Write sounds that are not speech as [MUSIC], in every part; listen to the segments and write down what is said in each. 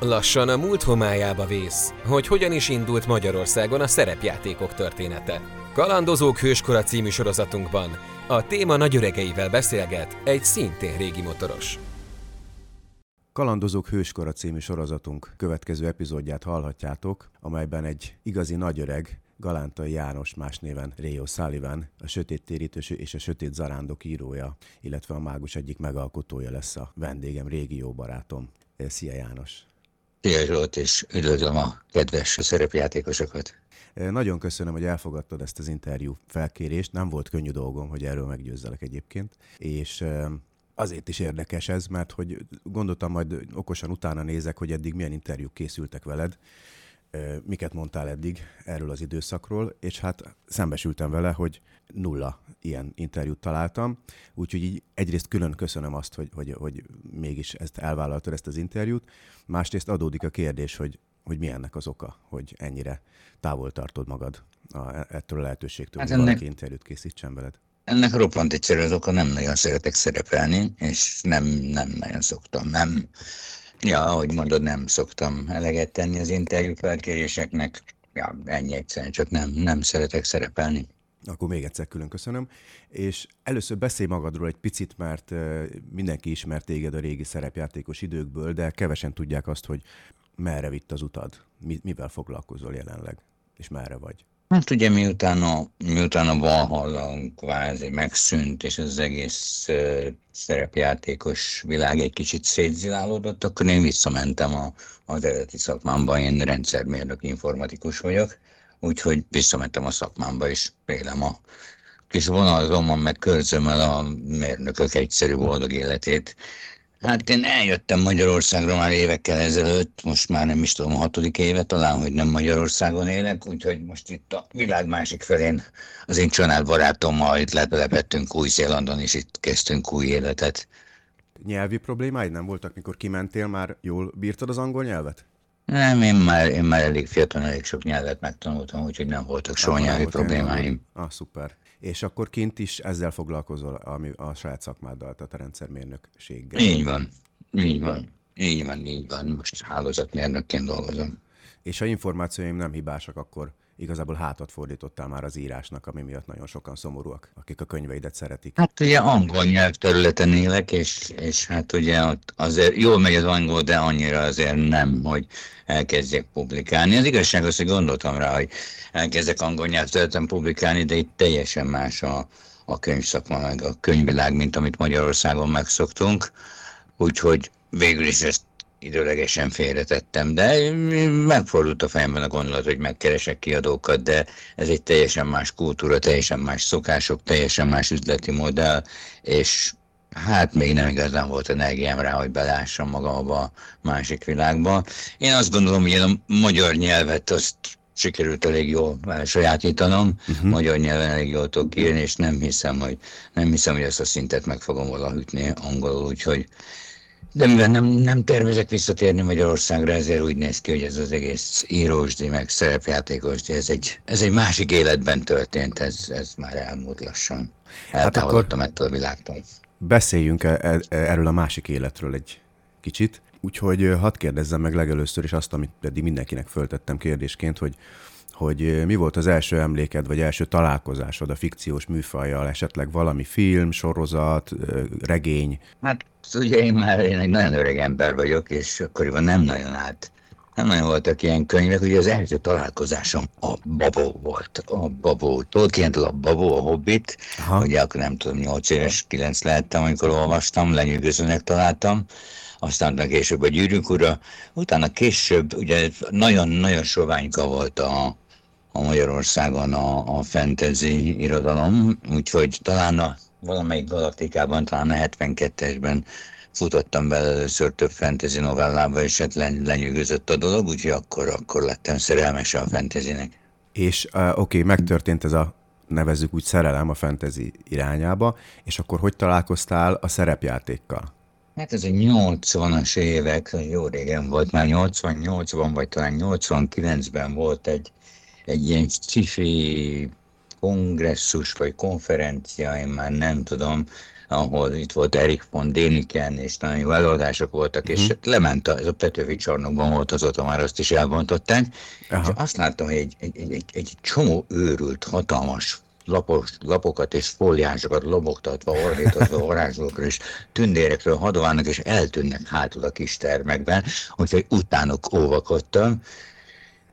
Lassan a múlt homályába vész, hogy hogyan is indult Magyarországon a szerepjátékok története. Kalandozók Hőskora című sorozatunkban a téma nagyöregeivel beszélget egy szintén régi motoros. Kalandozók Hőskora című sorozatunk következő epizódját hallhatjátok, amelyben egy igazi nagyöreg, Galántai János más néven Rio Sullivan, a Sötét Térítős és a Sötét Zarándok írója, illetve a mágus egyik megalkotója lesz a vendégem, régi jó barátom. Szia János! Szia Zsolt, és üdvözlöm a kedves szerepjátékosokat. Nagyon köszönöm, hogy elfogadtad ezt az interjú felkérést. Nem volt könnyű dolgom, hogy erről meggyőzzelek egyébként. És azért is érdekes ez, mert hogy gondoltam, majd okosan utána nézek, hogy eddig milyen interjúk készültek veled, miket mondtál eddig erről az időszakról, és hát szembesültem vele, hogy nulla ilyen interjút találtam, úgyhogy így egyrészt külön köszönöm azt, hogy, hogy, hogy mégis ezt elvállaltad, ezt az interjút, másrészt adódik a kérdés, hogy, hogy mi ennek az oka, hogy ennyire távol tartod magad a, ettől a lehetőségtől, hát hogy ennek, valaki interjút készítsen veled. Ennek roppant egyszerű az oka, nem nagyon szeretek szerepelni, és nem, nem nagyon szoktam, nem Ja, ahogy mondod, nem szoktam eleget tenni az interjú felkéréseknek. Ja, ennyi egyszerűen, csak nem, nem szeretek szerepelni. Akkor még egyszer külön köszönöm. És először beszélj magadról egy picit, mert mindenki ismert téged a régi szerepjátékos időkből, de kevesen tudják azt, hogy merre vitt az utad, mivel foglalkozol jelenleg, és merre vagy. Hát ugye miután a, miután a Valhalla kvázi megszűnt, és az egész uh, szerepjátékos világ egy kicsit szétzilálódott, akkor én visszamentem a, az eredeti szakmámba, én rendszermérnök informatikus vagyok, úgyhogy visszamentem a szakmámba, és élem a kis vonalzomon, meg körzömmel a mérnökök egyszerű boldog életét. Hát én eljöttem Magyarországra már évekkel ezelőtt, most már nem is tudom, a hatodik éve talán, hogy nem Magyarországon élek, úgyhogy most itt a világ másik felén az én családbarátommal itt lepelepettünk Új-Zélandon, és itt kezdtünk új életet. Nyelvi problémáid nem voltak, mikor kimentél, már jól bírtad az angol nyelvet? Nem, én már, én már elég fiatal, elég sok nyelvet megtanultam, úgyhogy nem voltak soha nyelvi problémáim. Ah, szuper és akkor kint is ezzel foglalkozol, ami a saját szakmáddal, tehát a rendszermérnökséggel. Így van, így van, így van, így van. Most hálózatmérnökként dolgozom. És ha információim nem hibásak, akkor igazából hátat fordítottál már az írásnak, ami miatt nagyon sokan szomorúak, akik a könyveidet szeretik. Hát ugye angol nyelvterületen élek, és, és hát ugye ott azért jól megy az angol, de annyira azért nem, hogy elkezdjek publikálni. Az igazság az, hogy gondoltam rá, hogy elkezdek angol nyelvterületen publikálni, de itt teljesen más a, a könyvszakma, meg a könyvvilág, mint amit Magyarországon megszoktunk. Úgyhogy végül is ezt időlegesen félretettem, de megfordult a fejemben a gondolat, hogy megkeresek kiadókat, de ez egy teljesen más kultúra, teljesen más szokások, teljesen más üzleti modell, és hát még nem igazán volt energiám rá, hogy belássam magamba a másik világba. Én azt gondolom, hogy a magyar nyelvet azt sikerült elég jól sajátítanom, uh-huh. magyar nyelven elég jól tudok írni, és nem hiszem, hogy, nem hiszem, hogy ezt a szintet meg fogom ütni angolul, úgyhogy de mivel nem, nem tervezek visszatérni Magyarországra, ezért úgy néz ki, hogy ez az egész írósdi, meg szerepjátékosdi, ez egy, ez egy másik életben történt, ez, ez már elmúlt lassan. Eltávolodtam hát ettől a világtól. Beszéljünk e, e, erről a másik életről egy kicsit. Úgyhogy hadd kérdezzem meg legelőször is azt, amit eddig mindenkinek föltettem kérdésként, hogy hogy mi volt az első emléked, vagy első találkozásod a fikciós műfajjal, esetleg valami film, sorozat, regény? Hát ugye én már én egy nagyon öreg ember vagyok, és akkoriban nem nagyon át nem nagyon voltak ilyen könyvek, ugye az első találkozásom a Babó volt. A Babó, tolkien a Babó, a Hobbit, Aha. ugye akkor nem tudom, 8 éves, 9 lehettem, amikor olvastam, lenyűgözőnek találtam aztán később a gyűrűk ura, utána később ugye nagyon-nagyon soványka volt a, a Magyarországon a, a fantasy irodalom, úgyhogy talán a valamelyik galaktikában, talán a 72-esben futottam bele először több fantasy novellába, és hát lenyűgözött a dolog, úgyhogy akkor, akkor lettem szerelmes a fantasynek. És uh, oké, okay, megtörtént ez a nevezzük úgy szerelem a fantasy irányába, és akkor hogy találkoztál a szerepjátékkal? Hát ez a 80-as évek, jó régen volt, már 88-ban, vagy talán 89-ben volt egy, egy ilyen cifi kongresszus vagy konferencia, én már nem tudom, ahol itt volt Erik von Déniken, és nagyon jó előadások voltak, és hát lement, a, ez a Petőfi csarnokban volt, azóta már azt is elbontották, Aha. és azt láttam, hogy egy, egy, egy, egy, csomó őrült, hatalmas lapos, lapokat és fóliánsokat lobogtatva, ordítozva [LAUGHS] varázslókra és tündérekről hadoválnak, és eltűnnek hátul a kis termekben, úgyhogy utánok óvakodtam,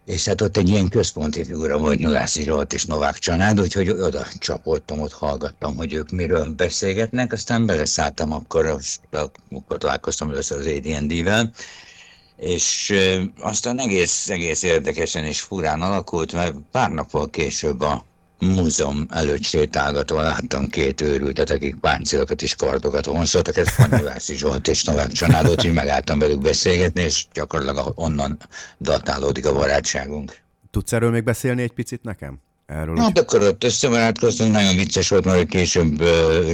és hát ott egy ilyen központi figura volt Nyulászi Zsolt és Novák Csanád, úgyhogy oda csapottam, ott hallgattam, hogy ők miről beszélgetnek, aztán beleszálltam akkor, akkor találkoztam először az AD&D-vel, és aztán egész, egész érdekesen és furán alakult, mert pár nappal később a múzeum előtt sétálgatva láttam két őrültet, akik páncélokat és kardokat vonszoltak, ez Fanyivászi Zsolt és Novák Csanádot, hogy megálltam velük beszélgetni, és gyakorlatilag onnan datálódik a barátságunk. Tudsz erről még beszélni egy picit nekem? Erről hát akkor ott összebarátkoztunk, nagyon vicces volt, mert később,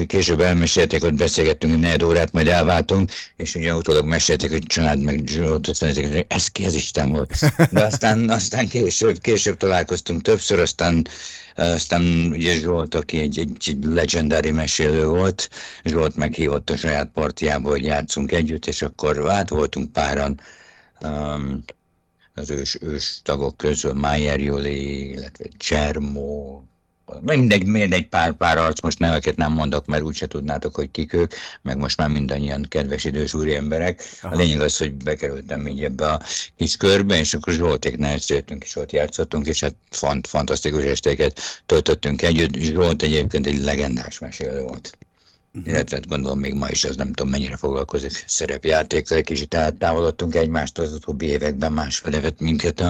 később elmesélték, hogy beszélgettünk negyed órát, majd elváltunk, és ugye utólag mesélték, hogy család meg Zsolt, azt mondják, hogy ez ki az Isten volt. De aztán, aztán később, később találkoztunk többször, aztán aztán ugye Zsolt, aki egy, egy, egy legendári mesélő volt, Zsolt meghívott a saját partiába, hogy játszunk együtt, és akkor át voltunk páran um, az ős, ős tagok közül, Májer Juli, illetve Csermó, mindegy, mindegy pár, pár arc, most neveket nem mondok, mert úgyse tudnátok, hogy kik ők, meg most már mindannyian kedves idős úri emberek. Aha. A lényeg az, hogy bekerültem így ebbe a kis körbe, és akkor Zsoltéknál jöttünk, és ott játszottunk, és hát fant, fantasztikus estéket töltöttünk együtt. Zsolt egyébként egy legendás mesélő volt. Uh-huh. Illetve hát gondolom még ma is, az nem tudom mennyire foglalkozik szerepjátékkal, egy kicsit eltávolodtunk egymástól az utóbbi években, másfele vett minket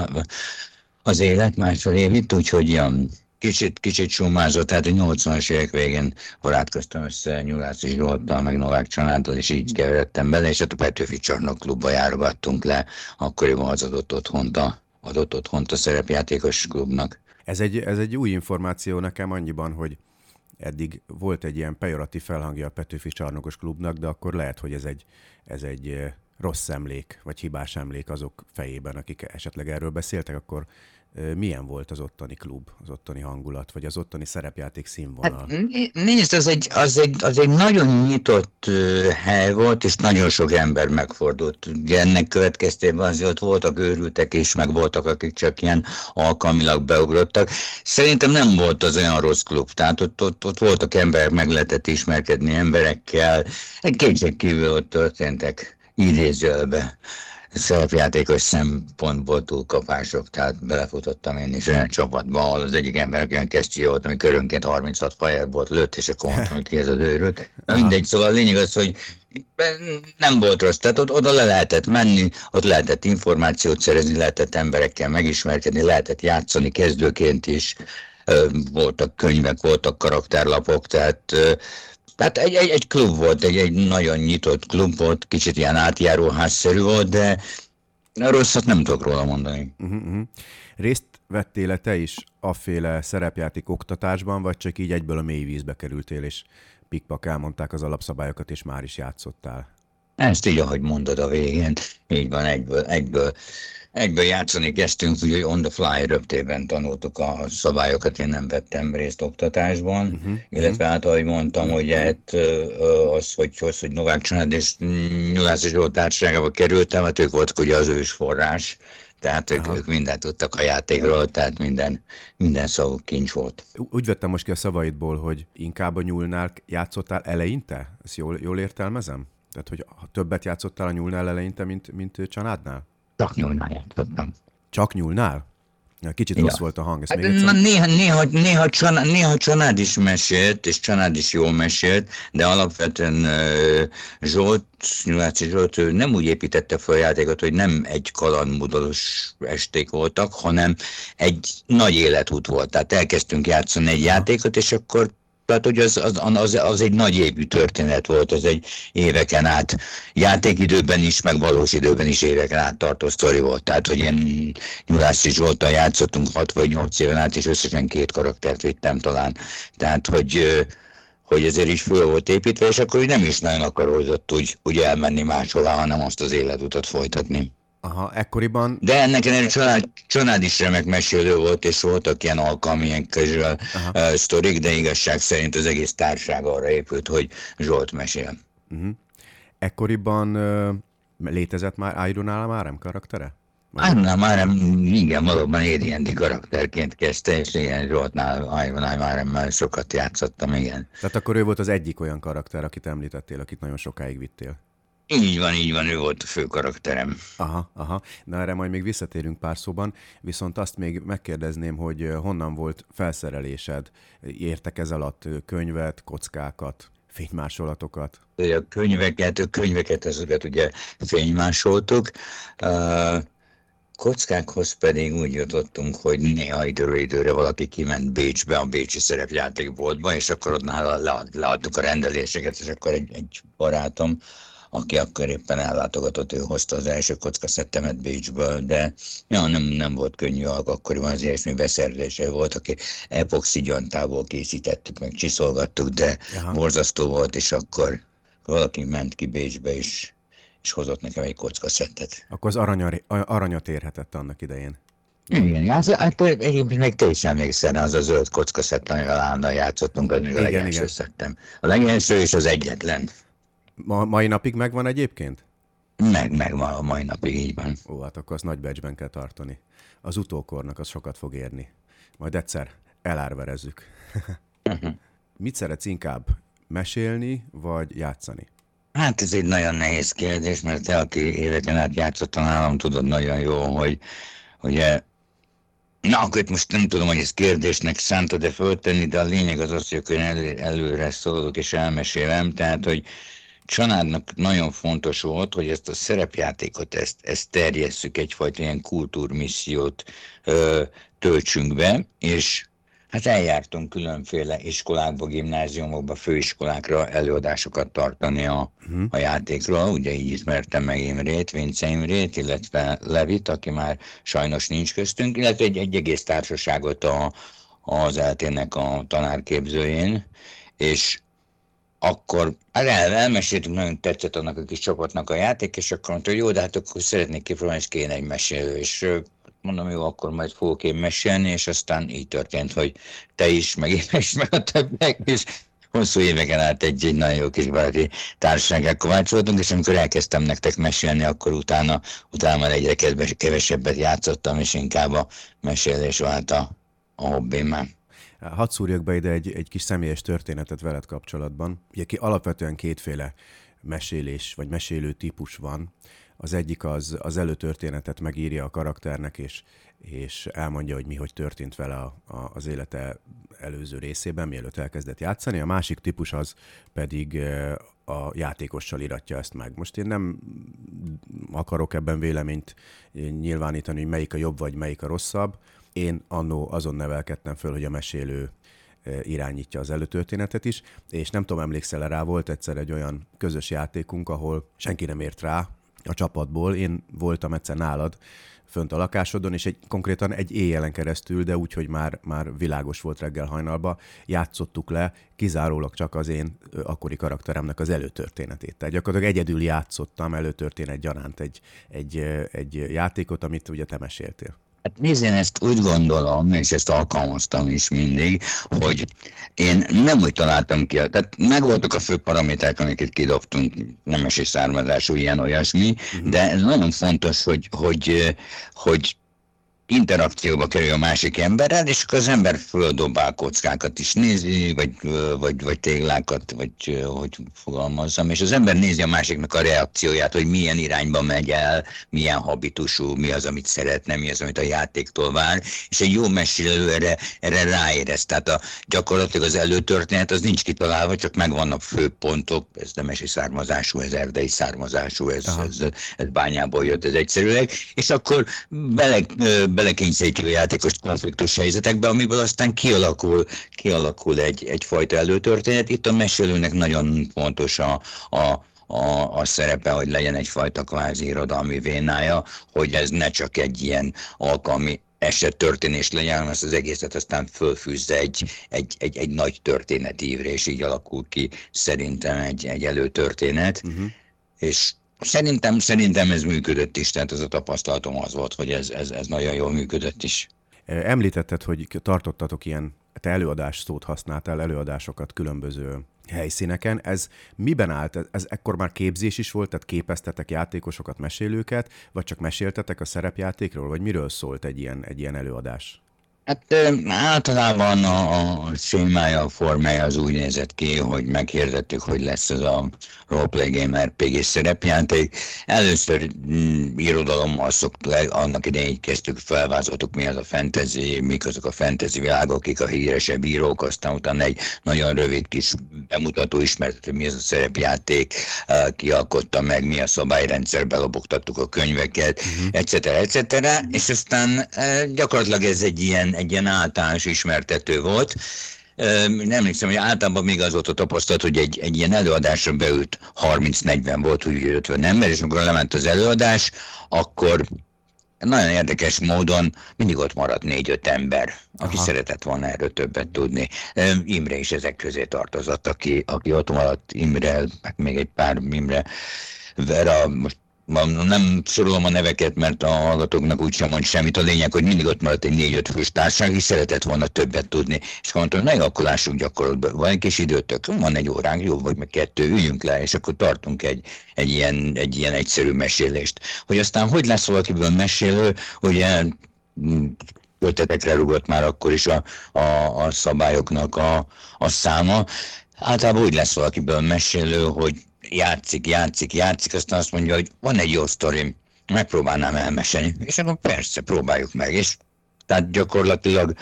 az élet, másfél évit, úgyhogy ilyen kicsit, kicsit summázott, tehát a 80-as évek végén barátkoztam össze Nyulász és Zsolttal, meg Novák családdal, és így keveredtem bele, és hát a Petőfi Csarnok klubba járogattunk le, akkoriban az adott otthont a, adott otthont a szerepjátékos klubnak. Ez egy, ez egy új információ nekem annyiban, hogy eddig volt egy ilyen pejoratív felhangja a Petőfi Csarnokos klubnak, de akkor lehet, hogy ez egy, ez egy eh, rossz emlék, vagy hibás emlék azok fejében, akik esetleg erről beszéltek, akkor milyen volt az ottani klub, az ottani hangulat, vagy az ottani szerepjáték színvonal? Hát, nézd, az egy, az, egy, az egy nagyon nyitott hely volt, és nagyon sok ember megfordult. Ugye ennek következtében azért ott voltak őrültek is, meg voltak, akik csak ilyen alkalmilag beugrottak. Szerintem nem volt az olyan rossz klub, tehát ott, ott, ott voltak emberek, meg lehetett ismerkedni emberekkel. Kétségkívül ott történtek idézőbe szerepjátékos szempontból túlkapások, tehát belefutottam én is olyan csapatba, ahol az egyik ember olyan kesztyű volt, ami körönként 36 fajer volt, lőtt, és akkor mondtam, hogy ki ez az őrült. Mindegy, szóval a lényeg az, hogy nem volt rossz, tehát ott, oda le lehetett menni, ott lehetett információt szerezni, lehetett emberekkel megismerkedni, lehetett játszani kezdőként is, voltak könyvek, voltak karakterlapok, tehát tehát egy, egy, egy klub volt, egy, egy nagyon nyitott klub volt, kicsit ilyen átjáróházszerű volt, de rosszat nem tudok róla mondani. Uh-huh. Részt vettél-e te is afféle szerepjáték oktatásban, vagy csak így egyből a mély vízbe kerültél, és pikpak elmondták az alapszabályokat, és már is játszottál? Ezt így, ahogy mondod a végén, így van, egyből, egyből egyből játszani kezdtünk, úgyhogy on the fly röptében tanultuk a szabályokat, én nem vettem részt oktatásban, uh-huh. illetve hát, ahogy mondtam, hogy hát, az, hogy, az, hogy Novák Csanád és Nyulász és társaságába kerültem, hát ők voltak ugye az ős forrás, tehát ők, ők mindent tudtak a játékról, tehát minden, minden szó kincs volt. Úgy vettem most ki a szavaidból, hogy inkább a nyúlnál játszottál eleinte? Ezt jól, jól értelmezem? Tehát, hogy többet játszottál a nyúlnál eleinte, mint, mint Csanádnál? Csak nyúlnál játszottam. Csak nyúlnál? Kicsit ja. rossz volt a hang. Ezt hát, még néha, néha, néha, család, néha család is mesélt, és család is jól mesélt, de alapvetően uh, Zsolt, Nyuláci Zsolt, ő nem úgy építette fel a játékot, hogy nem egy kalandmódos esték voltak, hanem egy nagy életút volt. Tehát elkezdtünk játszani egy játékot, és akkor tehát, hogy az, az, az, az egy nagy évű történet volt, az egy éveken át, játékidőben is, meg valós időben is éveken át tartó sztori volt. Tehát, hogy én Nyulász is voltam, játszottunk 6 vagy 8 éven át, és összesen két karaktert vittem talán. Tehát, hogy hogy ezért is föl volt építve, és akkor nem is nagyon akarózott úgy, úgy elmenni máshová, hanem azt az életutat folytatni. Aha, ekkoriban... De ennek egy család, család is remek mesélő volt, és voltak ilyen alkalmi, ilyen casual uh, sztorik, de igazság szerint az egész társág arra épült, hogy Zsolt mesél. Uh-huh. Ekkoriban uh, létezett már Iron Állam karaktere? Nem, már igen, valóban ériendi karakterként kezdte, és igen, Zsoltnál, Ivan már sokat játszottam, igen. Tehát akkor ő volt az egyik olyan karakter, akit említettél, akit nagyon sokáig vittél. Így van, így van, ő volt a fő karakterem. Aha, aha. Na erre majd még visszatérünk pár szóban, viszont azt még megkérdezném, hogy honnan volt felszerelésed? Értek ez alatt könyvet, kockákat, fénymásolatokat? A könyveket, a könyveket, ezeket ugye fénymásoltuk. Kockákhoz pedig úgy jutottunk, hogy néha időről időre valaki kiment Bécsbe, a Bécsi szerepjátékboltba, és akkor ott nála leadtuk a rendeléseket, és akkor egy, egy barátom, aki akkor éppen ellátogatott, ő hozta az első kockaszettemet Bécsből, de ja, nem, nem volt könnyű akkoriban az ilyesmi beszerzése volt, aki epoxi gyantából készítettük, meg csiszolgattuk, de Aha. borzasztó volt, és akkor valaki ment ki Bécsbe, és, és hozott nekem egy kockaszettet. Akkor az aranya, aranyat érhetett annak idején. Igen, hát, hát egyébként még te is emlékszel, az a zöld kockaszett, amivel állandóan játszottunk, az még a legelső szedtem. A legelső és az egyetlen. Ma, mai napig megvan egyébként? Meg, megvan a mai napig, így van. Ó, hát akkor azt nagy becsben kell tartani. Az utókornak az sokat fog érni. Majd egyszer elárverezzük. uh-huh. Mit szeretsz inkább, mesélni vagy játszani? Hát ez egy nagyon nehéz kérdés, mert te, aki éveken át játszottan nálam, tudod nagyon jó, hogy ugye Na, akkor itt most nem tudom, hogy ez kérdésnek szánta, de föltenni, de a lényeg az az, hogy én elő, előre szólok és elmesélem, tehát, hogy családnak nagyon fontos volt, hogy ezt a szerepjátékot, ezt, ezt terjesszük, egyfajta ilyen kultúrmissziót ö, töltsünk be, és hát eljártunk különféle iskolákba, gimnáziumokba, főiskolákra előadásokat tartani a, uh-huh. a játékról. Ugye így ismertem meg Imrét, Vince Imrét, illetve Levit, aki már sajnos nincs köztünk, illetve egy, egy egész társaságot a, az eltének a tanárképzőjén, és akkor hát el, elmeséltünk, nagyon tetszett annak a kis csapatnak a játék, és akkor mondta, hogy jó, de hát akkor szeretnék kipróbálni, és kéne egy mesélő, és mondom, jó, akkor majd fogok én mesélni, és aztán így történt, hogy te is, meg én is, meg a többiek is, hosszú éveken át egy, egy nagyon jó kis baráti társasággal kovácsoltunk, és amikor elkezdtem nektek mesélni, akkor utána, utána már egyre kevesebbet játszottam, és inkább a mesélés vált a, a hobbim Hadd szúrjak be ide egy, egy kis személyes történetet veled kapcsolatban. Ugye ki alapvetően kétféle mesélés vagy mesélő típus van. Az egyik az, az előtörténetet megírja a karakternek, és, és elmondja, hogy mi hogy történt vele a, a, az élete előző részében, mielőtt elkezdett játszani. A másik típus az pedig a játékossal iratja ezt meg. Most én nem akarok ebben véleményt nyilvánítani, hogy melyik a jobb vagy melyik a rosszabb. Én annó azon nevelkedtem föl, hogy a mesélő irányítja az előtörténetet is, és nem tudom, emlékszel rá, volt egyszer egy olyan közös játékunk, ahol senki nem ért rá a csapatból. Én voltam egyszer nálad, fönt a lakásodon, és egy, konkrétan egy éjjelen keresztül, de úgy, hogy már, már világos volt reggel hajnalba, játszottuk le kizárólag csak az én akkori karakteremnek az előtörténetét. Tehát gyakorlatilag egyedül játszottam előtörténet gyanánt egy, egy, egy játékot, amit ugye te meséltél. Hát nézd, én ezt úgy gondolom, és ezt alkalmaztam is mindig, hogy én nem úgy találtam ki, tehát megvoltak a fő paraméterek, amiket kidobtunk, nemesi származású, ilyen olyasmi, uh-huh. de ez nagyon fontos, hogy, hogy, hogy interakcióba kerül a másik emberrel, és akkor az ember földobál kockákat is nézi, vagy, vagy, vagy téglákat, vagy hogy fogalmazzam, és az ember nézi a másiknak a reakcióját, hogy milyen irányba megy el, milyen habitusú, mi az, amit szeretne, mi az, amit a játéktól vár, és egy jó mesélő erre, erre ráérez. Tehát a, gyakorlatilag az előtörténet az nincs kitalálva, csak megvannak főpontok, ez nemesi származású, ez erdei származású, ez, ez, ez bányából jött, ez egyszerűleg, és akkor bele, bele belekényszerítjük a játékos konfliktus helyzetekbe, amiből aztán kialakul, kialakul egy, egyfajta előtörténet. Itt a mesélőnek nagyon fontos a, a a, a szerepe, hogy legyen egyfajta kvázi irodalmi vénája, hogy ez ne csak egy ilyen alkalmi eset történés legyen, hanem ezt az egészet aztán fölfűzze egy, egy, egy, egy nagy történetívre, és így alakul ki szerintem egy, egy előtörténet. Uh-huh. És Szerintem, szerintem ez működött is, tehát ez a tapasztalatom az volt, hogy ez, ez, ez nagyon jól működött is. Említetted, hogy tartottatok ilyen, te előadás szót használtál, előadásokat különböző helyszíneken. Ez miben állt? Ez ekkor már képzés is volt, tehát képeztetek játékosokat, mesélőket, vagy csak meséltetek a szerepjátékról, vagy miről szólt egy ilyen, egy ilyen előadás? Hát általában a, a sémája, a formája az úgy nézett ki, hogy meghirdettük, hogy lesz ez a roleplay game RPG szerepjáték. Először mm, irodalommal szoktuk, annak idején kezdtük, felvázoltuk mi az a fantasy, mik azok a fantasy világok, akik a híresebb írók, aztán utána egy nagyon rövid kis bemutató ismertető, mi az a szerepjáték, kialkotta meg, mi a szabályrendszer, belobogtattuk a könyveket, uh-huh. etc. etc. És aztán gyakorlatilag ez egy ilyen egy ilyen általános ismertető volt. Nem emlékszem, hogy általában még az volt a tapasztalat, hogy egy, egy ilyen előadásra beült 30-40 volt, úgy 50 ember, és amikor lement az előadás, akkor nagyon érdekes módon mindig ott maradt négy-öt ember, aki Aha. szeretett volna erről többet tudni. Imre is ezek közé tartozott, aki, aki ott maradt, Imre, meg még egy pár Imre, Vera, most nem sorolom a neveket, mert a hallgatóknak úgysem mond semmit. A lényeg, hogy mindig ott maradt egy négy-öt fős társaság, és szeretett volna többet tudni. És mondtam, hogy akkor lássunk gyakorlatban. Van egy kis időtök, van egy óránk, jó, vagy meg kettő, üljünk le, és akkor tartunk egy, egy, ilyen, egy ilyen egyszerű mesélést. Hogy aztán hogy lesz valakiből mesélő, ugye mm, ötletekre rugott már akkor is a, a, a szabályoknak a, a száma. Általában úgy lesz valakiből mesélő, hogy játszik, játszik, játszik, aztán azt mondja, hogy van egy jó sztorim, megpróbálnám elmesélni. És akkor persze, próbáljuk meg. És tehát gyakorlatilag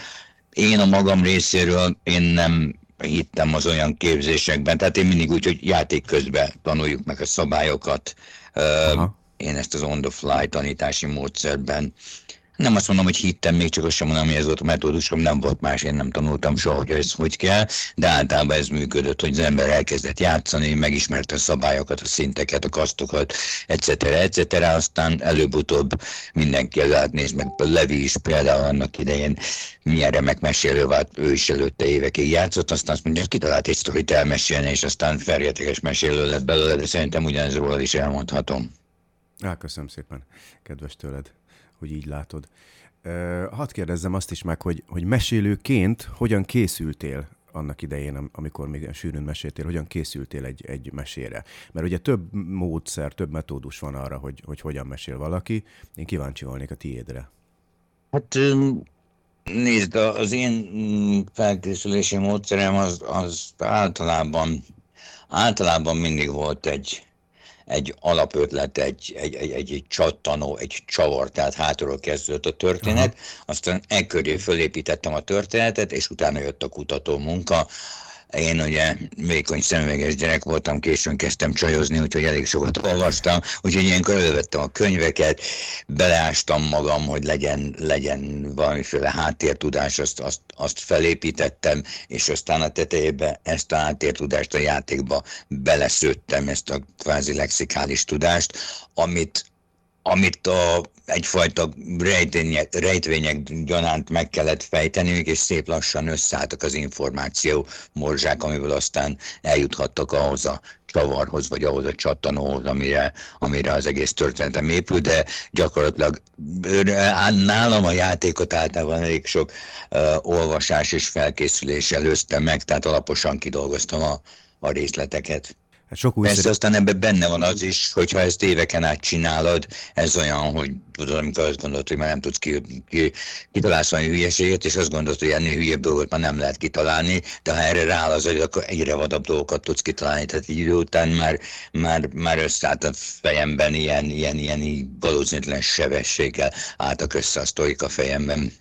én a magam részéről én nem hittem az olyan képzésekben, tehát én mindig úgy, hogy játék közben tanuljuk meg a szabályokat. Aha. Én ezt az on-the-fly tanítási módszerben nem azt mondom, hogy hittem, még csak azt sem mondom, hogy ez volt a metódusom, nem volt más, én nem tanultam soha, hogy ez hogy kell, de általában ez működött, hogy az ember elkezdett játszani, megismerte a szabályokat, a szinteket, a kasztokat, etc. etc. Aztán előbb-utóbb mindenki lehet néz meg, Levi is például annak idején milyen remek mesélő vált, ő is előtte évekig játszott, aztán azt mondja, kitalált egy sztorit elmesélni, és aztán felértékes mesélő lett belőle, de szerintem ugyanezről is elmondhatom. Á, köszönöm szépen, kedves tőled hogy így látod. Hadd kérdezzem azt is meg, hogy, hogy mesélőként hogyan készültél annak idején, amikor még sűrűn meséltél, hogyan készültél egy, egy mesére. Mert ugye több módszer, több metódus van arra, hogy, hogy hogyan mesél valaki. Én kíváncsi volnék a tiédre. Hát nézd, az én felkészülési módszerem az, az általában, általában mindig volt egy, egy alapötlet, egy, egy, egy, egy, egy csattanó, egy csavar, tehát hátulról kezdődött a történet, Aha. aztán ekköré fölépítettem a történetet, és utána jött a kutató munka, én ugye vékony szemüveges gyerek voltam, későn kezdtem csajozni, úgyhogy elég sokat olvastam, úgyhogy ilyenkor elővettem a könyveket, beleástam magam, hogy legyen, legyen valamiféle háttértudás, azt, azt, azt felépítettem, és aztán a tetejébe ezt a háttértudást a játékba beleszőttem, ezt a kvázi lexikális tudást, amit, amit a, egyfajta rejtvények, rejtvények gyanánt meg kellett fejteniük, és szép lassan összeálltak az információ morzsák, amiből aztán eljuthattak ahhoz a csavarhoz, vagy ahhoz a csattanóhoz, amire, amire az egész történetem épül, de gyakorlatilag nálam a játékot általában elég sok uh, olvasás és felkészülés előzte meg, tehát alaposan kidolgoztam a, a részleteket. Hát sok új Persze aztán ebben benne van az is, hogyha ezt éveken át csinálod, ez olyan, hogy tudod, amikor azt gondolod, hogy már nem tudsz ki, ki, kitalálsz valami hülyeséget, és azt gondolod, hogy ennél hülyebb dolgot már nem lehet kitalálni, de ha erre rááll az, hogy akkor egyre vadabb dolgokat tudsz kitalálni, tehát így idő után már, már, már összeállt a fejemben ilyen, ilyen, ilyen valószínűtlen sebességgel álltak össze a sztorik a fejemben.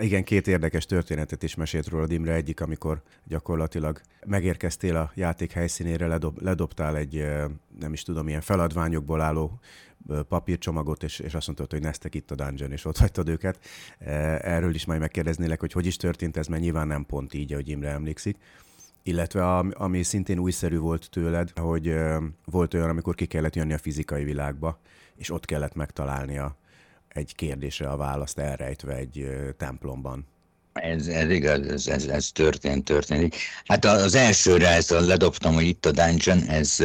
Igen, két érdekes történetet is mesélt róla Imre. Egyik, amikor gyakorlatilag megérkeztél a játék helyszínére, ledob, ledobtál egy, nem is tudom, ilyen feladványokból álló papírcsomagot, és, és azt mondtad, hogy neztek itt a dungeon, és ott hagytad őket. Erről is majd megkérdeznélek, hogy hogy is történt ez, mert nyilván nem pont így, ahogy Imre emlékszik. Illetve ami szintén újszerű volt tőled, hogy volt olyan, amikor ki kellett jönni a fizikai világba, és ott kellett megtalálni a, egy kérdésre a választ elrejtve egy templomban. Ez, ez igaz, ez, ez, ez történt, történik. Hát az elsőre ezt ledobtam, hogy itt a dungeon, ez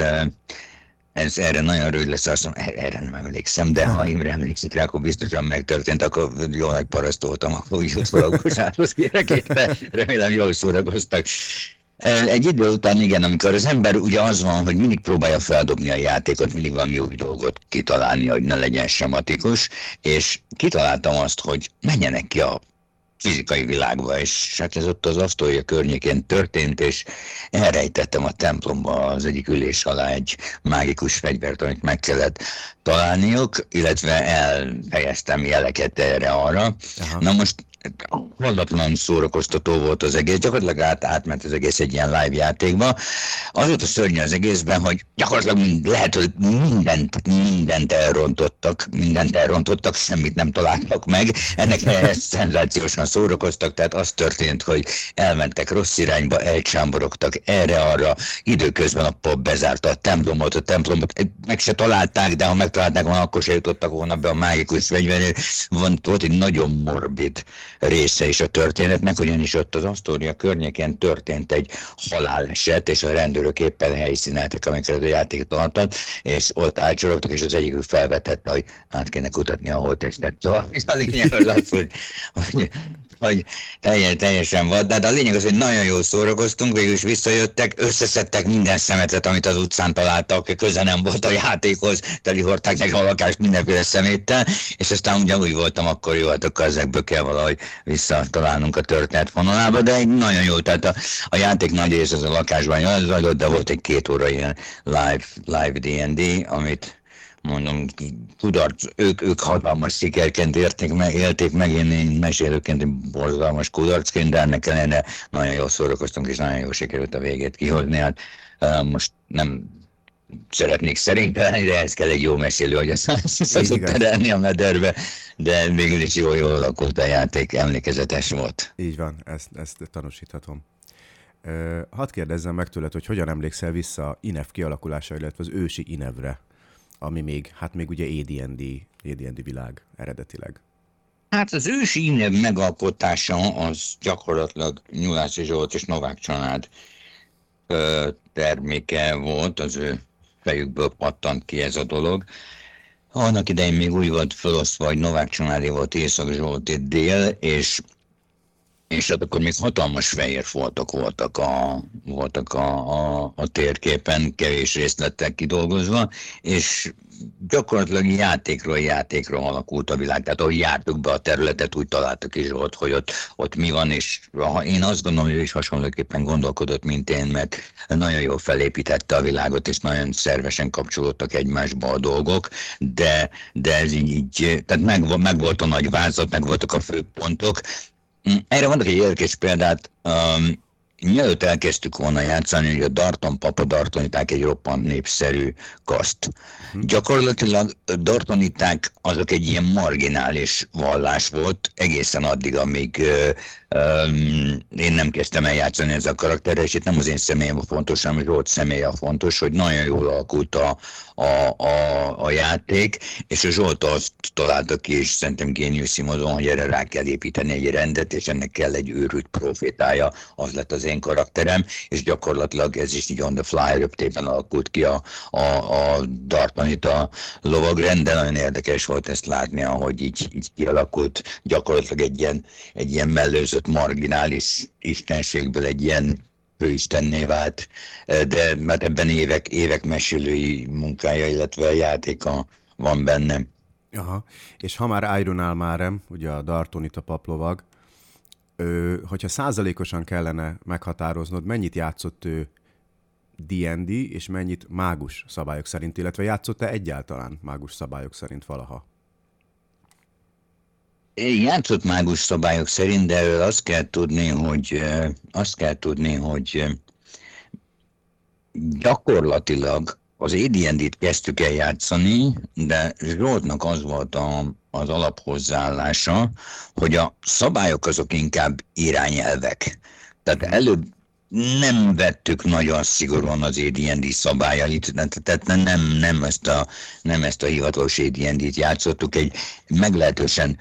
ez erre nagyon rövid lesz, azt mondom, erre nem emlékszem, de ha Imre emlékszik rá, akkor biztosan megtörtént, akkor jó nagy paraszt voltam, akkor úgy szórakozáshoz kérek, [LAUGHS] de remélem jól szórakoztak. Egy idő után igen, amikor az ember ugye az van, hogy mindig próbálja feldobni a játékot, mindig valami új dolgot kitalálni, hogy ne legyen sematikus, és kitaláltam azt, hogy menjenek ki a fizikai világba, és hát ez ott az asztalja környékén történt, és elrejtettem a templomba az egyik ülés alá egy mágikus fegyvert, amit meg kellett találniuk, illetve elhelyeztem jeleket erre-arra. Na most vallatlan szórakoztató volt az egész, gyakorlatilag át, átment az egész egy ilyen live játékba. Az volt a szörnyű az egészben, hogy gyakorlatilag lehet, hogy mindent, mindent elrontottak, mindent elrontottak, semmit nem találtak meg. Ennek szenzációsan szórakoztak, tehát az történt, hogy elmentek rossz irányba, elcsámborogtak erre-arra, időközben a pop bezárta a templomot, a templomot meg se találták, de ha megtalálták volna, akkor se jutottak volna be a mágikus fegyvernél. Van, volt egy nagyon morbid része is a történetnek, ugyanis ott az Astoria környéken történt egy haláleset, és a rendőrök éppen helyszíneltek, amikor a játék tartott, és ott átcsorogtak, és az egyikük felvetette, hogy át kéne kutatni a holttestet. Szóval [LAUGHS] a lényeg az, hogy, hogy hogy teljesen, teljesen vad, de, de a lényeg az, hogy nagyon jól szórakoztunk, végül is visszajöttek, összeszedtek minden szemetet, amit az utcán találtak, köze nem volt a játékhoz, telihordták meg a lakást mindenféle szeméttel, és aztán ugyanúgy voltam, akkor jó, hát akkor ezekből kell valahogy visszatalálnunk a történet vonalába, de egy nagyon jó, tehát a, a játék nagy része az a lakásban zajlott, de volt egy két óra ilyen live, live D&D, amit mondom, kudarc, ők, ők hatalmas sikerként érték meg, élték meg, én, én mesélőként borzalmas kudarcként, de ennek ellenére nagyon jól szórakoztunk, és nagyon jól sikerült a végét kihozni. Hát most nem szeretnék szerénytelen, de ez kell egy jó mesélő, hogy azt szokott terelni a mederbe, de végül is jó, jól alakult a játék, emlékezetes volt. Így van, ezt, ezt tanúsíthatom. hadd kérdezzem meg tőled, hogy hogyan emlékszel vissza INEF kialakulása, illetve az ősi INEV-re? Ami még, hát még ugye AD&D, AD&D világ eredetileg. Hát az ősi innev megalkotása az gyakorlatilag Nyulási Zsolt és Novák család ö, terméke volt, az ő fejükből pattant ki ez a dolog. Annak idején még úgy volt felosztva, hogy Novák családi volt Észak Zsolt dél, és és hát akkor még hatalmas fehér foltok voltak a, voltak a, a, a térképen, kevés részletek kidolgozva, és gyakorlatilag játékról játékról alakult a világ. Tehát ahogy jártuk be a területet, úgy találtak is ott, hogy ott, ott mi van, és ha én azt gondolom, hogy ő is hasonlóképpen gondolkodott, mint én, mert nagyon jól felépítette a világot, és nagyon szervesen kapcsolódtak egymásba a dolgok, de, de ez így, így tehát meg, meg volt a nagy vázat, meg voltak a főpontok, erre mondok egy érdekes példát. Um, mielőtt elkezdtük volna játszani, hogy a Darton papa Dartoniták egy roppant népszerű kaszt. Uh-huh. Gyakorlatilag Dartoniták azok egy ilyen marginális vallás volt egészen addig, amíg um, én nem kezdtem el játszani ezzel a karakterrel, és itt nem az én személyem a fontos, hanem Zsolt személye a fontos, hogy nagyon jól alakult a, a, a, a játék, és a Zsolt azt találta ki, és szerintem géniuszi módon, hogy erre rá kell építeni egy rendet, és ennek kell egy őrült profétája, az lett az én karakterem, és gyakorlatilag ez is így on the fly röptében alakult ki a, a, a Dartanita lovagrend, de nagyon érdekes volt ezt látni, ahogy így, így kialakult. Gyakorlatilag egy ilyen, egy ilyen mellőzött marginális istenségből egy ilyen főistenné vált, de mert ebben évek, évek mesélői munkája, illetve játéka van bennem. Aha. És ha már Iron Almarem, ugye a Dartonita paplovag, ö, hogyha százalékosan kellene meghatároznod, mennyit játszott ő D&D, és mennyit mágus szabályok szerint, illetve játszott-e egyáltalán mágus szabályok szerint valaha? Játszott mágus szabályok szerint, de azt kell tudni, hogy azt kell tudni, hogy gyakorlatilag az AD&D-t kezdtük el játszani, de Zsoltnak az volt a, az alaphozzáállása, hogy a szabályok azok inkább irányelvek. Tehát előbb nem vettük nagyon szigorúan az AD&D szabályait, tehát nem, nem, ezt a, nem ezt a hivatalos AD&D-t játszottuk, egy meglehetősen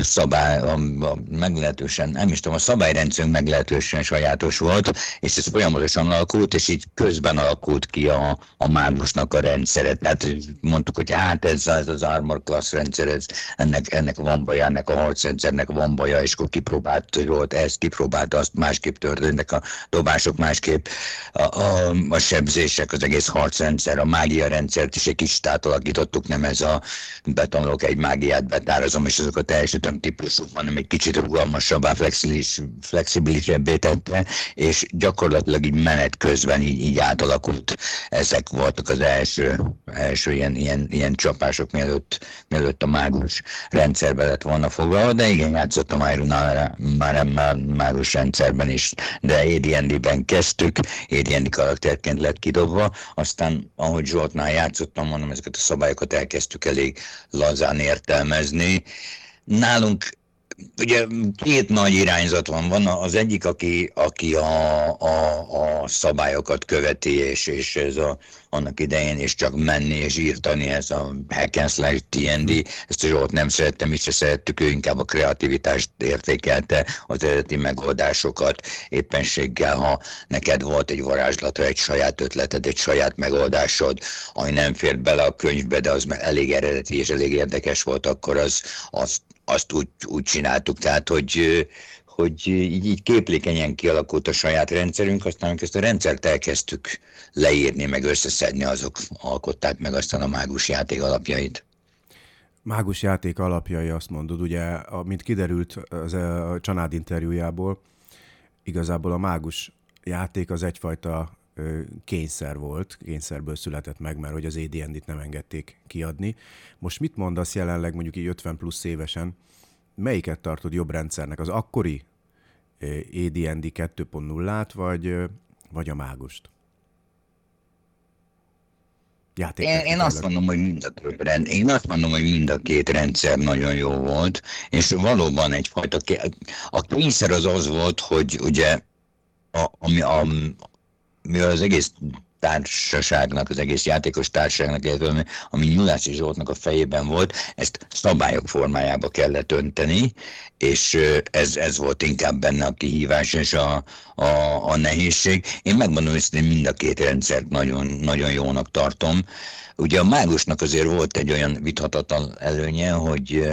szabály, a, a meglehetősen, nem is tudom, a szabályrendszerünk meglehetősen sajátos volt, és ez folyamatosan alakult, és így közben alakult ki a, a mágusnak a rendszere. Tehát mondtuk, hogy hát ez, ez az Armor Class rendszer, ez, ennek, ennek van baja, ennek a harcrendszernek van baja, és akkor kipróbált, volt ezt, kipróbált azt, másképp történnek a dobások, másképp a, a, a sebzések, az egész harcrendszer, a mágia rendszert is egy kicsit átalakítottuk, nem ez a betanulok egy mágiát, betározom, és azokat teljesítem típusú, hanem egy kicsit rugalmasabbá, flexibilis, flexibilisebbé tette, és gyakorlatilag így menet közben így, így átalakult. Ezek voltak az első, első ilyen, ilyen, ilyen csapások, mielőtt, mielőtt a mágus rendszerbe lett volna foglalva, de igen, játszottam már, már, már mágus rendszerben is, de AD&D-ben kezdtük, AD&D karakterként lett kidobva, aztán ahogy Zsoltnál játszottam, mondom, ezeket a szabályokat elkezdtük elég lazán értelmezni. Nálunk ugye két nagy irányzat van. Van az egyik, aki, aki a, a, a szabályokat követi, és, és ez a, annak idején is csak menni és írtani, ez a hack and slash TND, ezt a Zsolt nem szerettem, is se szerettük, ő inkább a kreativitást értékelte, az eredeti megoldásokat, éppenséggel, ha neked volt egy varázslatra, egy saját ötleted, egy saját megoldásod, ami nem fért bele a könyvbe, de az elég eredeti és elég érdekes volt, akkor az, az azt úgy, úgy csináltuk, tehát hogy, hogy így, így képlékenyen kialakult a saját rendszerünk, aztán ezt a rendszert elkezdtük leírni, meg összeszedni, azok alkották meg aztán a mágus játék alapjait. Mágus játék alapjai azt mondod, ugye, mint kiderült az, a Csanád interjújából, igazából a mágus játék az egyfajta kényszer volt, kényszerből született meg, mert hogy az AD&D-t nem engedték kiadni. Most mit mondasz jelenleg mondjuk így 50 plusz évesen, melyiket tartod jobb rendszernek, az akkori AD&D 2.0-át, vagy, vagy a mágust? Játék én, én azt mondom, hogy mind a több rend, én azt mondom, hogy mind a két rendszer nagyon jó volt, és valóban egyfajta, a kényszer az az volt, hogy ugye a, ami a, mivel az egész társaságnak, az egész játékos társaságnak, illetve ami Nyulási Zsoltnak a fejében volt, ezt szabályok formájába kellett önteni, és ez, ez volt inkább benne a kihívás és a, a, a nehézség. Én megmondom hogy mind a két rendszert nagyon, nagyon jónak tartom. Ugye a mágusnak azért volt egy olyan vithatatlan előnye, hogy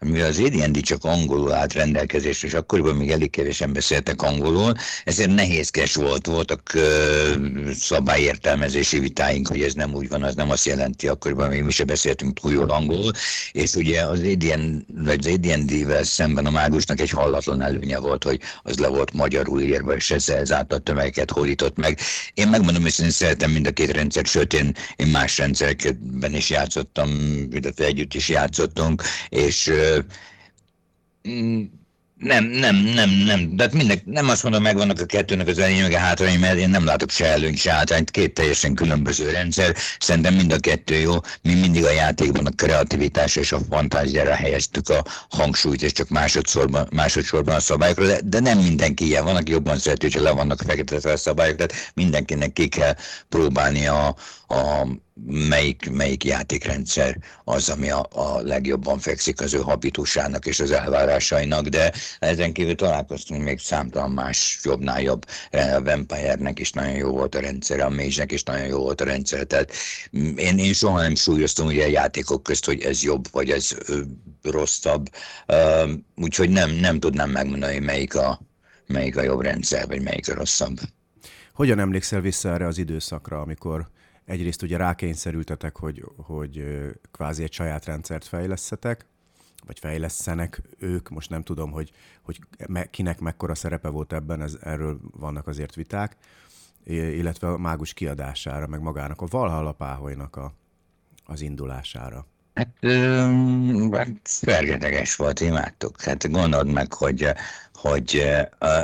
mivel az AD&D csak angolul állt rendelkezésre, és akkoriban még elég kevésen beszéltek angolul, ezért nehézkes volt, voltak uh, szabályértelmezési vitáink, hogy ez nem úgy van, az nem azt jelenti, akkoriban még mi se beszéltünk túl jól angolul, és ugye az AD&D, vagy az AD&D-vel szemben a mágusnak egy hallatlan előnye volt, hogy az le volt magyarul írva, és ezáltal tömegeket hódított meg. Én megmondom, hogy én szeretem mind a két rendszert, sőt, én, én más rendszerekben is játszottam, illetve együtt is játszottunk, és nem, nem, nem, nem, de hát mindenki, nem azt mondom, megvannak a kettőnek az előnyök, a hátrányai, mert én nem látok se előny, se hátrányt, két teljesen különböző rendszer, szerintem mind a kettő jó, mi mindig a játékban a kreativitás és a fantáziára helyeztük a hangsúlyt, és csak másodszorban, másodszorban a szabályokra, de, de nem mindenki ilyen, van, aki jobban szereti, hogyha le vannak fektetve a szabályok, tehát mindenkinek ki kell próbálni a, a melyik, melyik játékrendszer az, ami a, a legjobban fekszik az ő habitusának és az elvárásainak, de ezen kívül találkoztunk még számtalan más jobbnál jobb. A Vampire-nek is nagyon jó volt a rendszer, a Mage-nek is nagyon jó volt a rendszer, tehát én, én soha nem súlyoztam ugye a játékok közt, hogy ez jobb, vagy ez rosszabb, ö, úgyhogy nem, nem tudnám megmondani, melyik a, melyik a jobb rendszer, vagy melyik a rosszabb. Hogyan emlékszel vissza erre az időszakra, amikor egyrészt ugye rákényszerültetek, hogy, hogy kvázi egy saját rendszert fejlesztetek, vagy fejlesztenek ők, most nem tudom, hogy, hogy kinek mekkora szerepe volt ebben, ez, erről vannak azért viták, illetve a mágus kiadására, meg magának a Valhalla Páholynak a, az indulására. Hát, fergeteges volt, imádtuk. Hát gondold meg, hogy hogy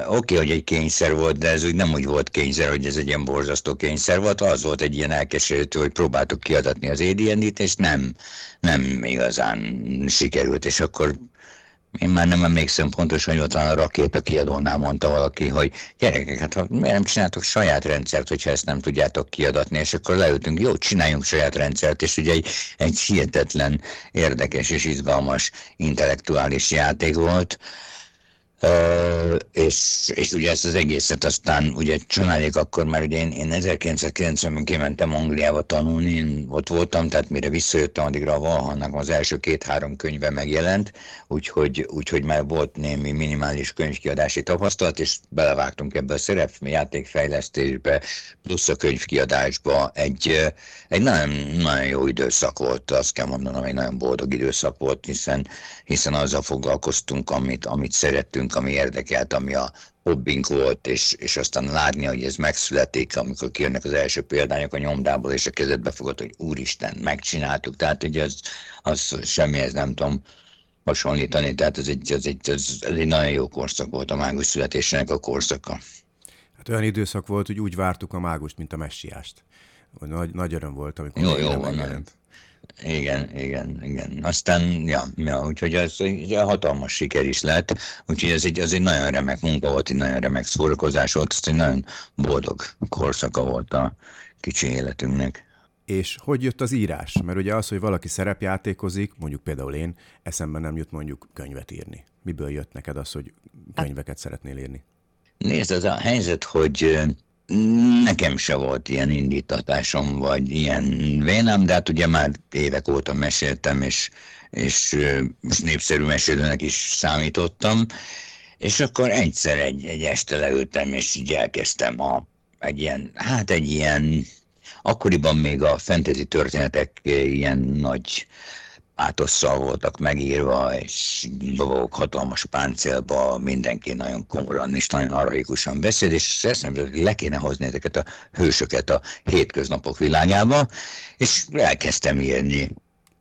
oké, okay, hogy egy kényszer volt, de ez úgy nem úgy volt kényszer, hogy ez egy ilyen borzasztó kényszer volt, az volt egy ilyen elkeserítő, hogy próbáltuk kiadatni az adnd és nem, nem igazán sikerült, és akkor én már nem emlékszem pontosan, hogy ott van a rakéta kiadónál mondta valaki, hogy gyerekek, hát ha miért nem csináltok saját rendszert, hogyha ezt nem tudjátok kiadatni, és akkor leültünk, jó, csináljunk saját rendszert, és ugye egy, egy hihetetlen érdekes és izgalmas intellektuális játék volt, És, és ugye ezt az egészet aztán ugye csinálják akkor már ugye én, én 1990-ben kimentem Angliába tanulni, én ott voltam, tehát mire visszajöttem, addigra a Valhannak az első két-három könyve megjelent, úgyhogy, úgyhogy már volt némi minimális könyvkiadási tapasztalat, és belevágtunk ebbe a szerepjátékfejlesztésbe, plusz a könyvkiadásba. Egy, egy nagyon, nagyon jó időszak volt, azt kell mondanom, egy nagyon boldog időszak volt, hiszen, hiszen azzal foglalkoztunk, amit, amit szerettünk, ami érdekelt, ami a hobbink volt, és, és aztán látni, hogy ez megszületik, amikor kijönnek az első példányok a nyomdából, és a kezedbe fogod, hogy úristen, megcsináltuk. Tehát ugye az, az semmihez nem tudom hasonlítani, tehát ez egy, ez egy, ez, ez egy nagyon jó korszak volt a mágus születésének a korszaka. Hát olyan időszak volt, hogy úgy vártuk a mágust, mint a messiást. Nagy, nagy öröm volt, amikor jó, jó van, megjelent. Igen, igen, igen. Aztán, ja, ja úgyhogy ez egy hatalmas siker is lett, úgyhogy ez egy, ez egy nagyon remek munka volt, egy nagyon remek szórakozás volt, ez egy nagyon boldog korszaka volt a kicsi életünknek. És hogy jött az írás? Mert ugye az, hogy valaki szerepjátékozik, mondjuk például én, eszembe nem jut mondjuk könyvet írni. Miből jött neked az, hogy könyveket szeretnél írni? Nézd, az a helyzet, hogy Nekem se volt ilyen indítatásom, vagy ilyen vénem, de hát ugye már évek óta meséltem, és, és, és népszerű mesélőnek is számítottam, és akkor egyszer egy, egy este leültem, és így elkezdtem a, egy ilyen, hát egy ilyen, akkoriban még a fantasy történetek ilyen nagy átosszal voltak megírva, és dolgok hatalmas páncélba, mindenki nagyon komolyan és nagyon arraikusan beszél, és eszembe, hogy le kéne hozni ezeket a hősöket a hétköznapok világába, és elkezdtem írni.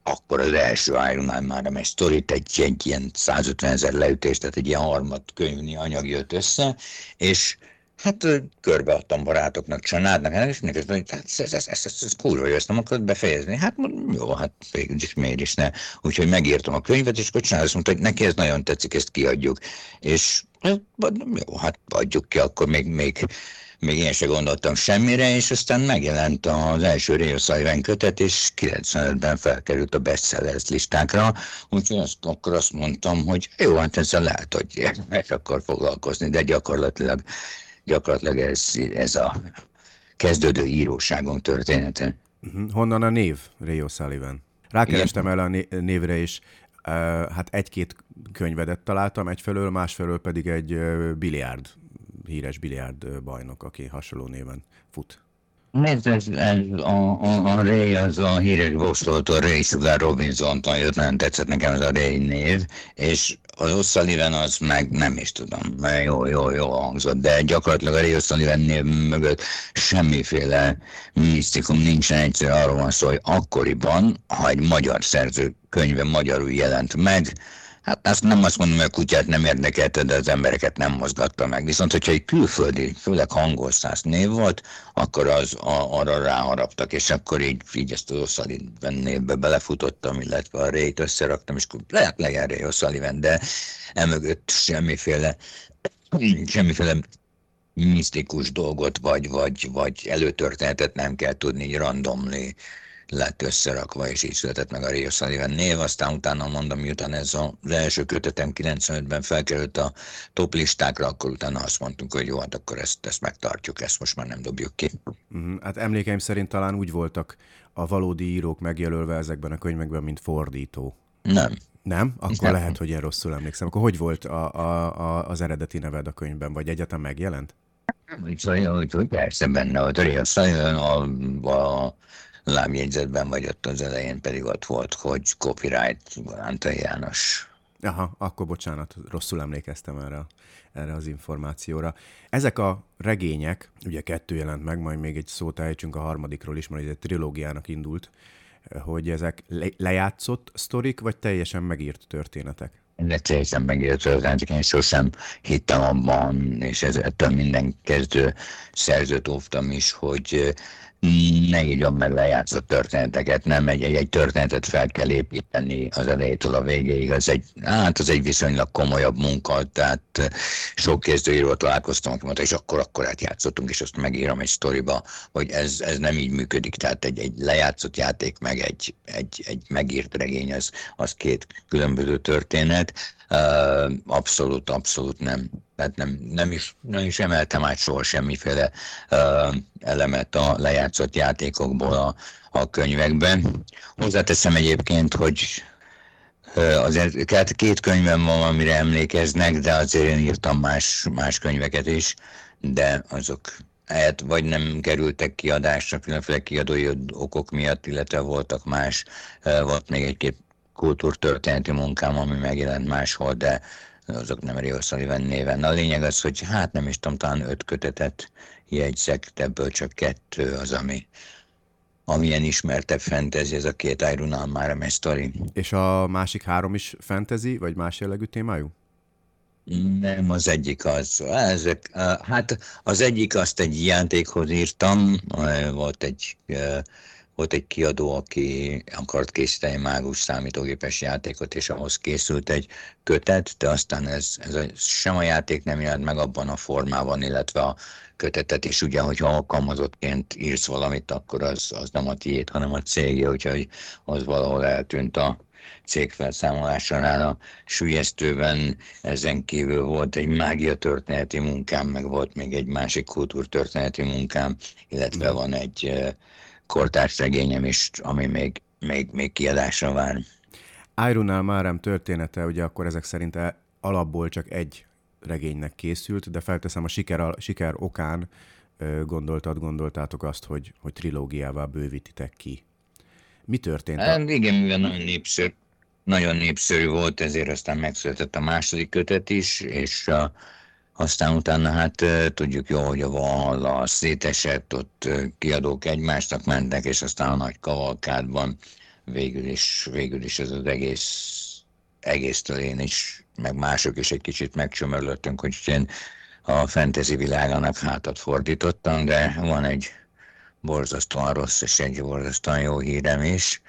Akkor az első Iron Man már egy sztorit, egy ilyen 150 ezer leütés, tehát egy ilyen harmad könyvni anyag jött össze, és Hát körbeadtam barátoknak, családnak, hát, és mindenki hogy hát ez, ez, ez, ez, ez, kurva jó, ezt nem akarod befejezni. Hát jó, hát végülis miért is ne. Úgyhogy megírtam a könyvet, és akkor csinálom, azt mondta, hogy neki ez nagyon tetszik, ezt kiadjuk. És hát, jó, hát adjuk ki, akkor még, még, még én se gondoltam semmire, és aztán megjelent az első Ray Sullivan kötet, és 95-ben felkerült a bestsellers listákra, úgyhogy azt, akkor azt mondtam, hogy jó, hát ezzel lehet, hogy meg akar foglalkozni, de gyakorlatilag gyakorlatilag ez, ez a kezdődő íróságunk története. Uh-huh. Honnan a név, Ray O'Sullivan? Rákerestem el a névre is, uh, hát egy-két könyvedet találtam egyfelől, másfelől pedig egy biliárd, híres biliárd bajnok, aki hasonló néven fut. Nézd, ez, ez a, a, a Ray az a híres boxoltól Ray Sugar Robinson-tól jött, nagyon tetszett nekem ez a Ray név, és az O'Sullivan az meg nem is tudom, jó, jó, jó hangzott, de gyakorlatilag a Ray O'Sullivan név mögött semmiféle misztikum nincsen, egyszerűen arról van szó, hogy akkoriban, ha egy magyar szerző könyve magyarul jelent meg, Hát azt nem azt mondom, hogy a kutyát nem érdekelte, de az embereket nem mozgatta meg. Viszont, hogyha egy külföldi, főleg hangolszász név volt, akkor az a, arra ráharaptak, és akkor így, így ezt az O'Sullivan névbe belefutottam, illetve a Ray-t összeraktam, és lehet legyen Ray O'Sullivan, de emögött semmiféle, semmiféle misztikus dolgot, vagy, vagy, vagy előtörténetet nem kell tudni így lett összerakva, és így született meg a Rio Sullivan név, aztán utána mondom, miután ez az első kötetem 95-ben felkerült a top listákra, akkor utána azt mondtunk, hogy jó, hát akkor ezt, ezt megtartjuk, ezt most már nem dobjuk ki. Uh-huh. Hát emlékeim szerint talán úgy voltak a valódi írók megjelölve ezekben a könyvekben, mint fordító. Nem. Nem? Akkor nem. lehet, hogy én rosszul emlékszem. Akkor hogy volt a, a, a, az eredeti neved a könyvben, vagy egyetem megjelent? Úgy, hogy, hogy persze benne volt a a, a lábjegyzetben, vagy ott az elején pedig ott volt, hogy copyright Antal János. Aha, akkor bocsánat, rosszul emlékeztem erre, erre az információra. Ezek a regények, ugye kettő jelent meg, majd még egy szót ejtsünk a harmadikról is, mert egy trilógiának indult, hogy ezek le- lejátszott sztorik, vagy teljesen megírt történetek? De teljesen megírt történetek, én sosem hittem abban, és ezzel minden kezdő szerzőt óvtam is, hogy ne írjam meg lejátszott történeteket, nem egy, egy, egy történetet fel kell építeni az elejétől a végéig. Az egy, hát az egy viszonylag komolyabb munka, tehát sok kezdőíróval találkoztam, aki mondta, és akkor akkor játszottunk, és azt megírom egy sztoriba, hogy ez, ez nem így működik. Tehát egy, egy lejátszott játék, meg egy, egy, egy megírt regény, az, az két különböző történet. Abszolút, abszolút nem tehát nem, nem, is, nem is emeltem át soha semmiféle elemet a lejátszott játékokból a, a könyvekben. Hozzáteszem egyébként, hogy azért két könyvem van, amire emlékeznek, de azért én írtam más, más könyveket is, de azok hát vagy nem kerültek kiadásra különféle kiadói okok miatt, illetve voltak más, volt még egy-két kultúrtörténeti munkám, ami megjelent máshol, de azok nem Rio Sullivan néven. A lényeg az, hogy hát nem is tudom, talán öt kötetet jegyzek, de ebből csak kettő az, ami, amilyen ismertebb fantasy, ez a két Iron már a sztori. És a másik három is fantasy, vagy más jellegű témájú? Nem, az egyik az. Ezek, hát az egyik azt egy játékhoz írtam, volt egy volt egy kiadó, aki akart készíteni mágus számítógépes játékot, és ahhoz készült egy kötet, de aztán ez, ez a, sem a játék nem jelent meg abban a formában, illetve a kötetet is, ugye, hogyha alkalmazottként írsz valamit, akkor az, az nem a tiéd, hanem a cégje, úgyhogy az valahol eltűnt a cég felszámolásánál a sülyeztőben. Ezen kívül volt egy mágia történeti munkám, meg volt még egy másik kultúrtörténeti munkám, illetve van egy kortárs regényem is, ami még, még, még kiadásra vár. Ironnál Márem története, ugye akkor ezek szerint alapból csak egy regénynek készült, de felteszem a siker, a siker okán gondoltad, gondoltátok azt, hogy, hogy trilógiával bővítitek ki. Mi történt? Hát, igen, mivel nagyon népszerű, nagyon népszerű volt, ezért aztán megszületett a második kötet is, és a, aztán utána hát tudjuk jó, hogy a Valhalla szétesett, ott kiadók egymásnak mentek, és aztán a nagy kavalkádban végül is, végül is ez az egész, egésztől én is, meg mások is egy kicsit megcsömörlöttünk, hogy én a fantasy világának hátat fordítottam, de van egy borzasztóan rossz és egy borzasztóan jó hírem is.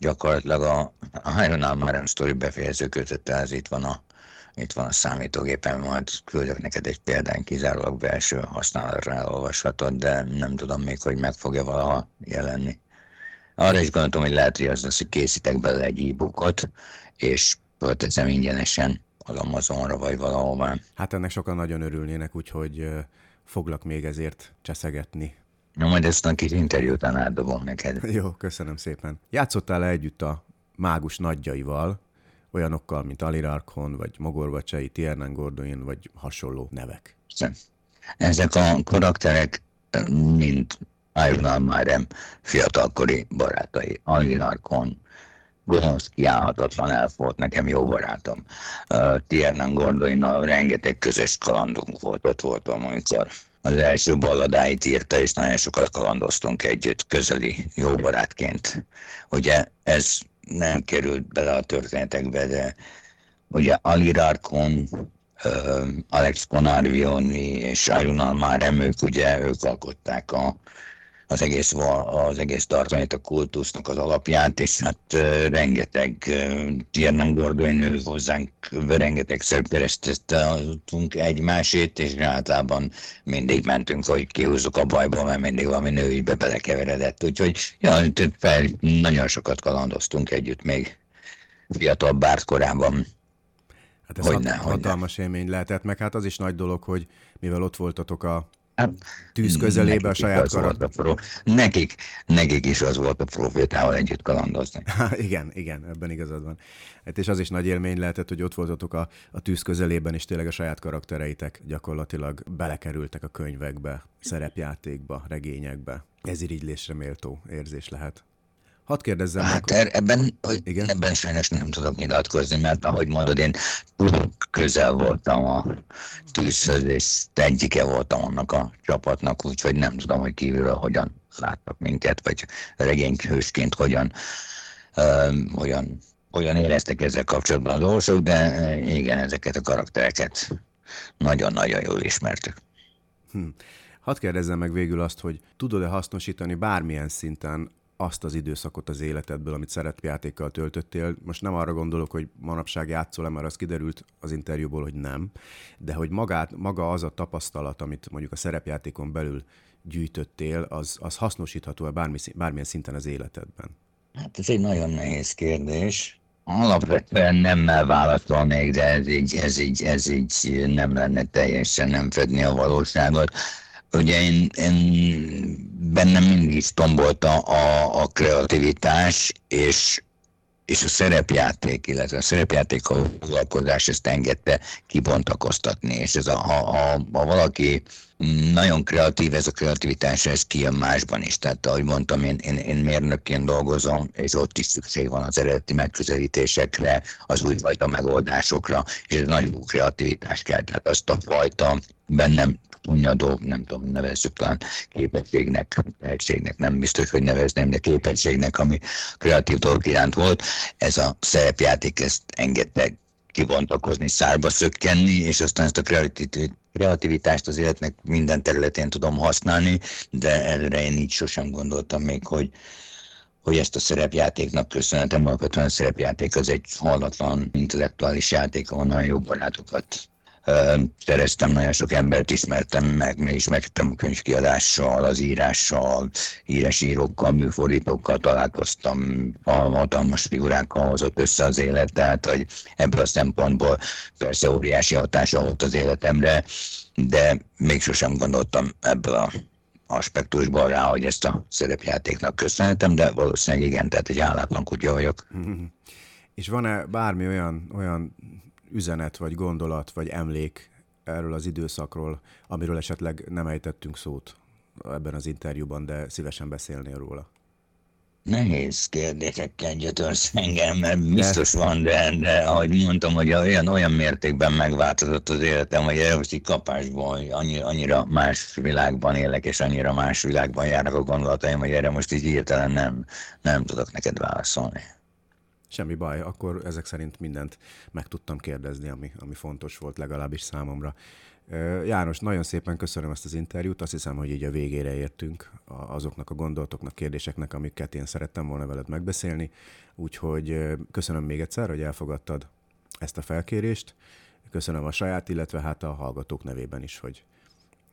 Gyakorlatilag a, a Iron Man Story befejező kötete, ez itt van a itt van a számítógépen, majd küldök neked egy példán kizárólag belső használatra elolvashatod, de nem tudom még, hogy meg fogja valaha jelenni. Arra is gondoltam, hogy lehet, hogy az lesz, hogy készítek bele egy e-bookot, és költözem ingyenesen az Amazonra, vagy valahová. Hát ennek sokan nagyon örülnének, úgyhogy foglak még ezért cseszegetni. Na, majd ezt a kis interjú után átdobom neked. Jó, köszönöm szépen. Játszottál -e együtt a mágus nagyjaival, olyanokkal, mint Alirarkon, vagy Mogorvacsai, Tiernan Gordoin, vagy hasonló nevek. Ezek a karakterek mind Iron Márem fiatalkori barátai. Alirarkon, gonosz, kiállhatatlan elf volt, nekem jó barátom. Uh, Tiernan Gordoinnal rengeteg közös kalandunk volt, ott voltam, amikor az első balladáit írta, és nagyon sokat kalandoztunk együtt, közeli jó barátként. Ugye ez nem került bele a történetekbe, de ugye Ali Rarkon, Alex Conarvioni és Arunal már ők ugye ők alkották a, az egész, az egész tartalmát, a kultusznak az alapját, és hát rengeteg Tiernan Gordon hozzánk rengetegszer kereszteztünk egymásét, és általában mindig mentünk, hogy kihúzzuk a bajból, mert mindig valami nőibe belekeveredett. Úgyhogy ja, fel, nagyon sokat kalandoztunk együtt még fiatal bárt korában. Hát ez hogy hat, ne, hatalmas hogy élmény lehetett, meg hát az is nagy dolog, hogy mivel ott voltatok a Hát, tűz közelébe a saját karakter. Nekik, nekik is az volt a profétával együtt kalandozni. [LAUGHS] Ha, igen, igen, ebben igazad van. Hát és az is nagy élmény lehetett, hogy ott voltatok a, a tűz közelében, és tényleg a saját karaktereitek gyakorlatilag belekerültek a könyvekbe, szerepjátékba, regényekbe. Ez irigylésre méltó érzés lehet. Hadd kérdezzem hát meg, hogy... ebben, hogy Igen? ebben sajnos nem tudok nyilatkozni, mert ahogy mondod, én közel voltam a tűzhöz, és egyike voltam annak a csapatnak, úgyhogy nem tudom, hogy kívülről hogyan láttak minket, vagy regényhősként hogyan, uh, hogyan, hogyan éreztek ezzel kapcsolatban a dolgok, de igen, ezeket a karaktereket nagyon-nagyon jól ismertük. Hm. Hadd kérdezzem meg végül azt, hogy tudod-e hasznosítani bármilyen szinten azt az időszakot az életedből, amit szerepjátékkal töltöttél. Most nem arra gondolok, hogy manapság játszol-e, mert az kiderült az interjúból, hogy nem, de hogy magát, maga az a tapasztalat, amit mondjuk a szerepjátékon belül gyűjtöttél, az, az hasznosítható-e bármi, bármilyen szinten az életedben? Hát ez egy nagyon nehéz kérdés. Alapvetően nemmel válaszolnék, de ez így, ez, így, ez így nem lenne teljesen nem fedni a valóságot. Ugye én, én bennem mindig tombolt a, a, a kreativitás, és, és a szerepjáték, illetve a szerepjátékkal foglalkozás ezt engedte kibontakoztatni, és ez a, ha, ha, ha valaki nagyon kreatív, ez a kreativitás, ez kijön másban is. Tehát, ahogy mondtam, én, én, én mérnökként dolgozom, és ott is szükség van az eredeti megközelítésekre, az újfajta megoldásokra, és ez nagy kreativitás kell. Tehát azt a fajta bennem unnyadó, nem tudom, nevezzük talán képességnek, tehetségnek, nem biztos, hogy nevezném, de képességnek, ami kreatív dolgok iránt volt, ez a szerepjáték ezt engedte kibontakozni, szárba szökkenni, és aztán ezt a kreativitást az életnek minden területén tudom használni, de előre én így sosem gondoltam még, hogy, hogy ezt a szerepjátéknak köszönhetem, alapvetően a szerepjáték az egy hallatlan intellektuális játék, ahol nagyon jó barátokat szereztem, nagyon sok embert ismertem meg, meg ismertem a könyvkiadással, az írással, írókkal, műfordítókkal találkoztam, a hatalmas figurákkal hozott össze az élet, tehát hogy ebből a szempontból persze óriási hatása volt az életemre, de még sosem gondoltam ebből a aspektusból rá, hogy ezt a szerepjátéknak köszönhetem, de valószínűleg igen, tehát egy állátlan kutya vagyok. [LAUGHS] És van-e bármi olyan, olyan üzenet, vagy gondolat, vagy emlék erről az időszakról, amiről esetleg nem ejtettünk szót ebben az interjúban, de szívesen beszélnél róla? Nehéz kérdésekkel gyötörsz engem, mert biztos van, de, de ahogy mondtam, hogy olyan, olyan mértékben megváltozott az életem, hogy most így kapásból annyira, annyira más világban élek, és annyira más világban járnak a gondolataim, hogy erre most így hirtelen nem, nem tudok neked válaszolni. Semmi baj, akkor ezek szerint mindent meg tudtam kérdezni, ami, ami fontos volt legalábbis számomra. János, nagyon szépen köszönöm ezt az interjút, azt hiszem, hogy így a végére értünk azoknak a gondolatoknak, kérdéseknek, amiket én szerettem volna veled megbeszélni, úgyhogy köszönöm még egyszer, hogy elfogadtad ezt a felkérést, köszönöm a saját, illetve hát a hallgatók nevében is, hogy,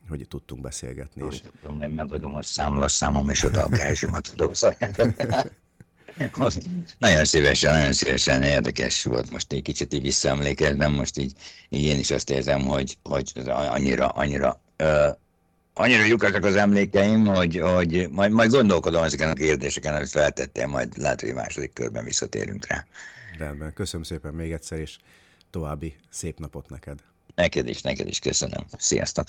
hogy tudtunk beszélgetni. És... Megadom a számom, és a kázsimat [LAUGHS] tudok nagyon szívesen, nagyon szívesen érdekes volt most egy kicsit így visszaemlékeznem, most így, így én is azt érzem, hogy, hogy annyira, annyira ö, annyira lyukasak az emlékeim, hogy, hogy majd, majd gondolkodom ezeken a kérdéseken, amit feltettél, majd lehet, hogy második körben visszatérünk rá. Rendben, köszönöm szépen még egyszer, és további szép napot neked. Neked is, neked is köszönöm. Sziasztok!